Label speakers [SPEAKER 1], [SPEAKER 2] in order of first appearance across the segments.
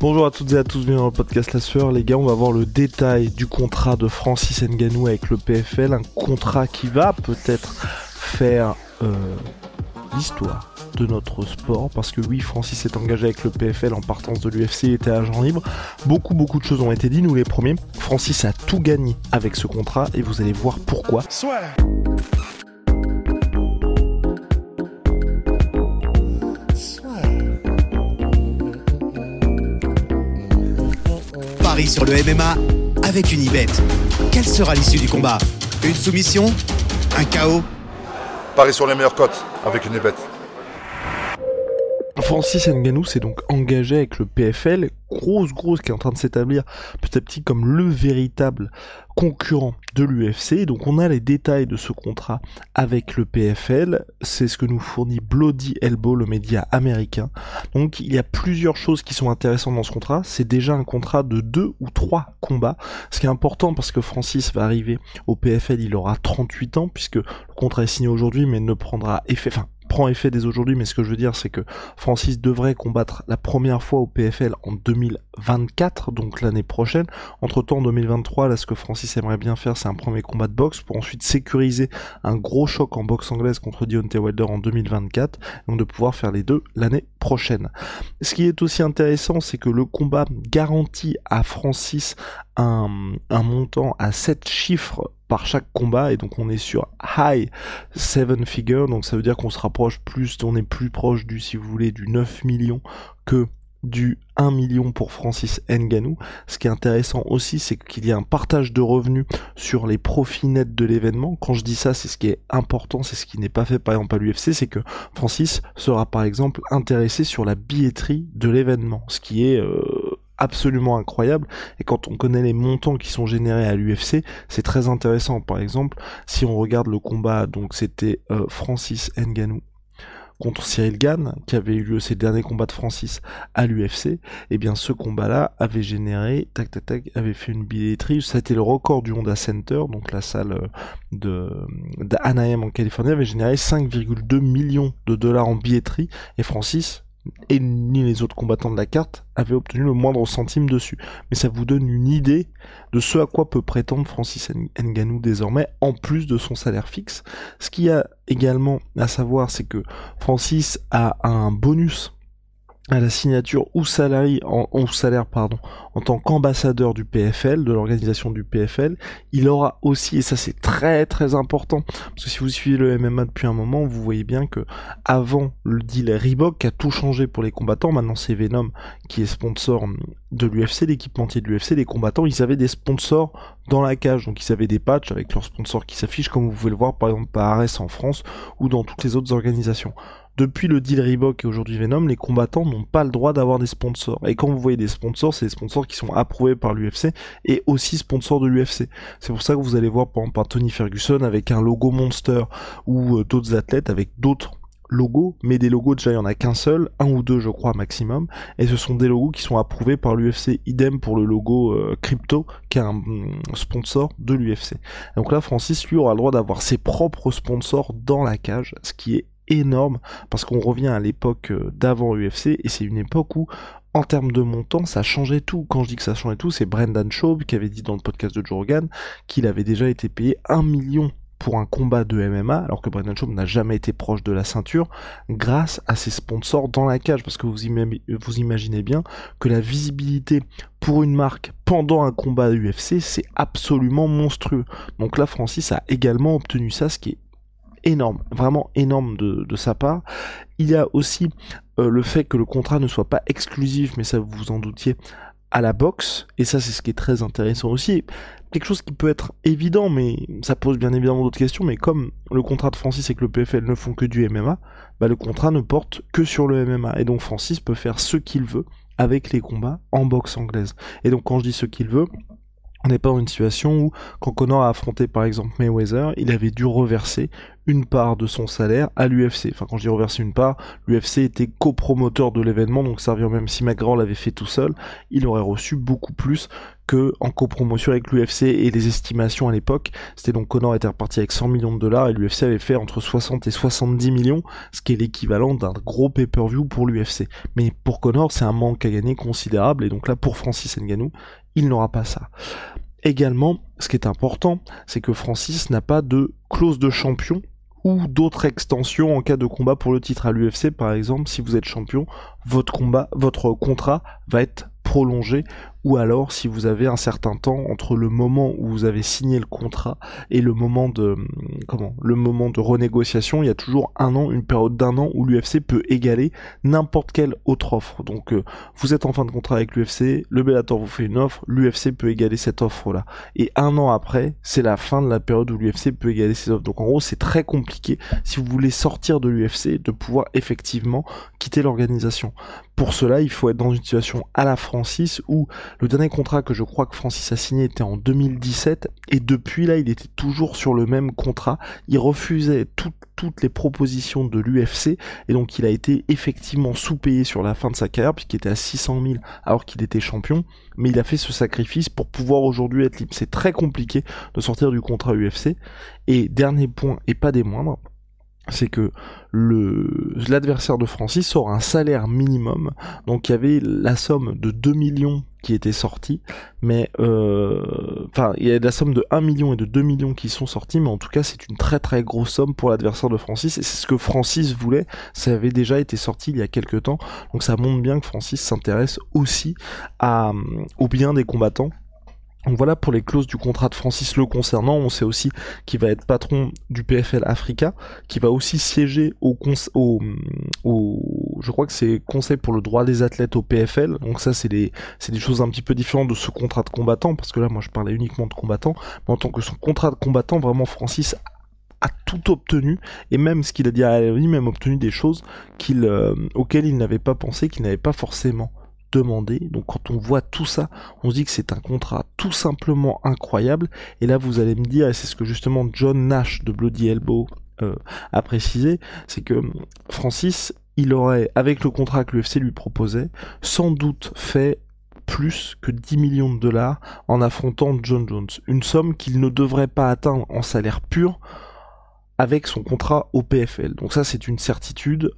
[SPEAKER 1] Bonjour à toutes et à tous, bienvenue dans le podcast La Sueur. Les gars, on va voir le détail du contrat de Francis Nganou avec le PFL. Un contrat qui va peut-être faire euh, l'histoire de notre sport. Parce que oui Francis s'est engagé avec le PFL en partance de l'UFC il était agent libre. Beaucoup beaucoup de choses ont été dites nous les premiers. Francis a tout gagné avec ce contrat et vous allez voir pourquoi
[SPEAKER 2] Sur le MMA avec une ibet. Quelle sera l'issue du combat? Une soumission? Un chaos?
[SPEAKER 3] Paris sur les meilleures cotes avec une ibet.
[SPEAKER 1] Francis Ngannou s'est donc engagé avec le PFL, grosse grosse qui est en train de s'établir petit à petit comme le véritable concurrent de l'UFC. Donc on a les détails de ce contrat avec le PFL, c'est ce que nous fournit Bloody Elbow, le média américain. Donc il y a plusieurs choses qui sont intéressantes dans ce contrat. C'est déjà un contrat de deux ou trois combats, ce qui est important parce que Francis va arriver au PFL, il aura 38 ans puisque le contrat est signé aujourd'hui mais ne prendra effet, enfin prend effet dès aujourd'hui, mais ce que je veux dire, c'est que Francis devrait combattre la première fois au PFL en 2024, donc l'année prochaine. Entre temps, en 2023, là, ce que Francis aimerait bien faire, c'est un premier combat de boxe pour ensuite sécuriser un gros choc en boxe anglaise contre Deontay Wilder en 2024, donc de pouvoir faire les deux l'année prochaine. Ce qui est aussi intéressant, c'est que le combat garantit à Francis un, montant à 7 chiffres par chaque combat et donc on est sur high seven figure donc ça veut dire qu'on se rapproche plus on est plus proche du si vous voulez du 9 millions que du 1 million pour Francis Nganou. Ce qui est intéressant aussi, c'est qu'il y a un partage de revenus sur les profits nets de l'événement. Quand je dis ça, c'est ce qui est important, c'est ce qui n'est pas fait par exemple à l'UFC, c'est que Francis sera par exemple intéressé sur la billetterie de l'événement, ce qui est euh, absolument incroyable. Et quand on connaît les montants qui sont générés à l'UFC c'est très intéressant. Par exemple si on regarde le combat donc c'était euh, Francis Ngannou contre Cyril Gann, qui avait eu lieu ses derniers combats de Francis à l'UFC, et eh bien ce combat-là avait généré, tac tac tac, avait fait une billetterie, ça a été le record du Honda Center, donc la salle euh, de d'Anaheim en Californie, avait généré 5,2 millions de dollars en billetterie, et Francis et ni les autres combattants de la carte avaient obtenu le moindre centime dessus. Mais ça vous donne une idée de ce à quoi peut prétendre Francis Nganou désormais, en plus de son salaire fixe. Ce qu'il y a également à savoir, c'est que Francis a un bonus à la signature ou salarié en, ou salaire pardon en tant qu'ambassadeur du PFL de l'organisation du PFL il aura aussi et ça c'est très très important parce que si vous suivez le MMA depuis un moment vous voyez bien que avant le deal Reebok qui a tout changé pour les combattants maintenant c'est Venom qui est sponsor de l'UFC l'équipementier de l'UFC les combattants ils avaient des sponsors dans la cage. Donc ils avaient des patchs avec leurs sponsors qui s'affichent comme vous pouvez le voir par exemple par Ares en France ou dans toutes les autres organisations depuis le deal Reebok et aujourd'hui Venom, les combattants n'ont pas le droit d'avoir des sponsors. Et quand vous voyez des sponsors, c'est des sponsors qui sont approuvés par l'UFC et aussi sponsors de l'UFC. C'est pour ça que vous allez voir par exemple Tony Ferguson avec un logo Monster ou euh, d'autres athlètes avec d'autres logos, mais des logos déjà il y en a qu'un seul, un ou deux je crois maximum, et ce sont des logos qui sont approuvés par l'UFC, idem pour le logo euh, Crypto, qui est un mm, sponsor de l'UFC. Donc là Francis lui aura le droit d'avoir ses propres sponsors dans la cage, ce qui est énorme parce qu'on revient à l'époque euh, d'avant UFC et c'est une époque où en termes de montant, ça changeait tout. Quand je dis que ça changeait tout, c'est Brendan Schaub qui avait dit dans le podcast de Joe Rogan qu'il avait déjà été payé un million pour un combat de MMA, alors que Brendan Schaub n'a jamais été proche de la ceinture, grâce à ses sponsors dans la cage, parce que vous, vous imaginez bien que la visibilité pour une marque pendant un combat UFC, c'est absolument monstrueux. Donc là, Francis a également obtenu ça, ce qui est énorme, vraiment énorme de, sa part. Il y a aussi euh, le fait que le contrat ne soit pas exclusif, mais ça vous en doutiez, à la boxe, et ça c'est ce qui est très intéressant aussi, quelque chose qui peut être évident, mais ça pose bien évidemment d'autres questions, mais comme le contrat de Francis et que le PFL ne font que du MMA, bah le contrat ne porte que sur le MMA, et donc Francis peut faire ce qu'il veut avec les combats en boxe anglaise. Et donc quand je dis ce qu'il veut, on n'est pas dans une situation où, quand Connor a affronté par exemple Mayweather, il avait dû reverser une part de son salaire à l'UFC. Enfin, quand je dis reverser une part, l'UFC était copromoteur de l'événement, donc ça revient même si McGraw l'avait fait tout seul, il aurait reçu beaucoup plus que en copromotion avec l'UFC et les estimations à l'époque. C'était donc Connor était reparti avec 100 millions de dollars et l'UFC avait fait entre 60 et 70 millions, ce qui est l'équivalent d'un gros pay-per-view pour l'UFC. Mais pour Connor, c'est un manque à gagner considérable et donc là pour Francis Ngannou, il n'aura pas ça. Également, ce qui est important, c'est que Francis n'a pas de clause de champion ou d'autres extensions en cas de combat pour le titre à l'UFC par exemple si vous êtes champion votre combat votre contrat va être prolongé ou alors si vous avez un certain temps entre le moment où vous avez signé le contrat et le moment de comment le moment de renégociation, il y a toujours un an, une période d'un an où l'UFC peut égaler n'importe quelle autre offre. Donc euh, vous êtes en fin de contrat avec l'UFC, le Bellator vous fait une offre, l'UFC peut égaler cette offre là. Et un an après, c'est la fin de la période où l'UFC peut égaler ses offres. Donc en gros, c'est très compliqué si vous voulez sortir de l'UFC de pouvoir effectivement quitter l'organisation. Pour cela, il faut être dans une situation à la Francis où le dernier contrat que je crois que Francis a signé était en 2017 et depuis là, il était toujours sur le même contrat. Il refusait toutes les propositions de l'UFC et donc il a été effectivement sous-payé sur la fin de sa carrière puisqu'il était à 600 000 alors qu'il était champion. Mais il a fait ce sacrifice pour pouvoir aujourd'hui être libre. C'est très compliqué de sortir du contrat UFC. Et dernier point et pas des moindres, c'est que l'adversaire de Francis aura un salaire minimum. Donc il y avait la somme de 2 millions qui était sortie, mais euh, enfin il y a la somme de 1 million et de 2 millions qui sont sortis, mais en tout cas c'est une très très grosse somme pour l'adversaire de Francis et c'est ce que Francis voulait. Ça avait déjà été sorti il y a quelques temps, donc ça montre bien que Francis s'intéresse aussi au bien des combattants donc voilà pour les clauses du contrat de Francis le concernant. On sait aussi qu'il va être patron du PFL Africa, qui va aussi siéger au, je crois que c'est Conseil pour le droit des athlètes au PFL. Donc ça c'est des c'est des choses un petit peu différentes de ce contrat de combattant parce que là moi je parlais uniquement de combattant, mais en tant que son contrat de combattant vraiment Francis a tout obtenu et même ce qu'il a dit à lui même obtenu des choses euh, auxquelles il n'avait pas pensé, qu'il n'avait pas forcément demander. Donc quand on voit tout ça, on se dit que c'est un contrat tout simplement incroyable. Et là vous allez me dire, et c'est ce que justement John Nash de Bloody Elbow euh, a précisé, c'est que Francis, il aurait, avec le contrat que l'UFC lui proposait, sans doute fait plus que 10 millions de dollars en affrontant John Jones. Une somme qu'il ne devrait pas atteindre en salaire pur avec son contrat au PFL. Donc ça c'est une certitude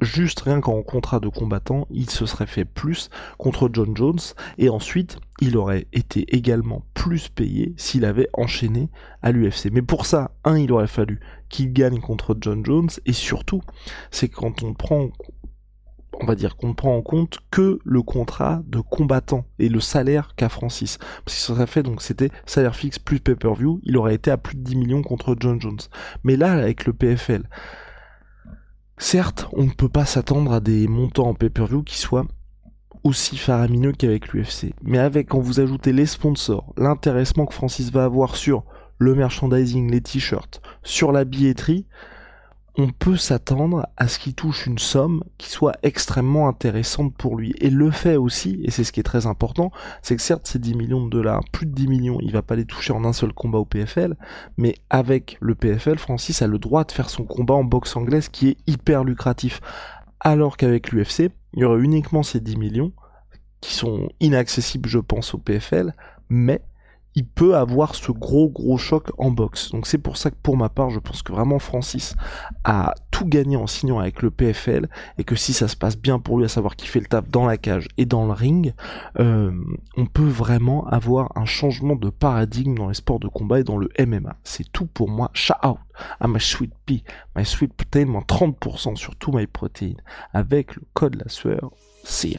[SPEAKER 1] juste rien qu'en contrat de combattant, il se serait fait plus contre John Jones et ensuite il aurait été également plus payé s'il avait enchaîné à l'UFC. Mais pour ça, un, il aurait fallu qu'il gagne contre John Jones et surtout, c'est quand on prend on va dire qu'on prend en compte que le contrat de combattant et le salaire qu'a Francis. Parce que ça serait fait, donc c'était salaire fixe plus pay-per-view, il aurait été à plus de 10 millions contre John Jones. Mais là, avec le PFL, Certes, on ne peut pas s'attendre à des montants en pay-per-view qui soient aussi faramineux qu'avec l'UFC. Mais avec, quand vous ajoutez les sponsors, l'intéressement que Francis va avoir sur le merchandising, les t-shirts, sur la billetterie, on peut s'attendre à ce qu'il touche une somme qui soit extrêmement intéressante pour lui. Et le fait aussi, et c'est ce qui est très important, c'est que certes ces 10 millions de dollars, plus de 10 millions, il va pas les toucher en un seul combat au PFL, mais avec le PFL, Francis a le droit de faire son combat en boxe anglaise qui est hyper lucratif. Alors qu'avec l'UFC, il y aurait uniquement ces 10 millions qui sont inaccessibles je pense au PFL, mais il peut avoir ce gros gros choc en boxe. Donc c'est pour ça que pour ma part, je pense que vraiment Francis a tout gagné en signant avec le PFL et que si ça se passe bien pour lui, à savoir qu'il fait le taf dans la cage et dans le ring, euh, on peut vraiment avoir un changement de paradigme dans les sports de combat et dans le MMA. C'est tout pour moi. Shout out à my sweet pea, my sweet protein, moins 30% sur tout my protein avec le code la sueur. See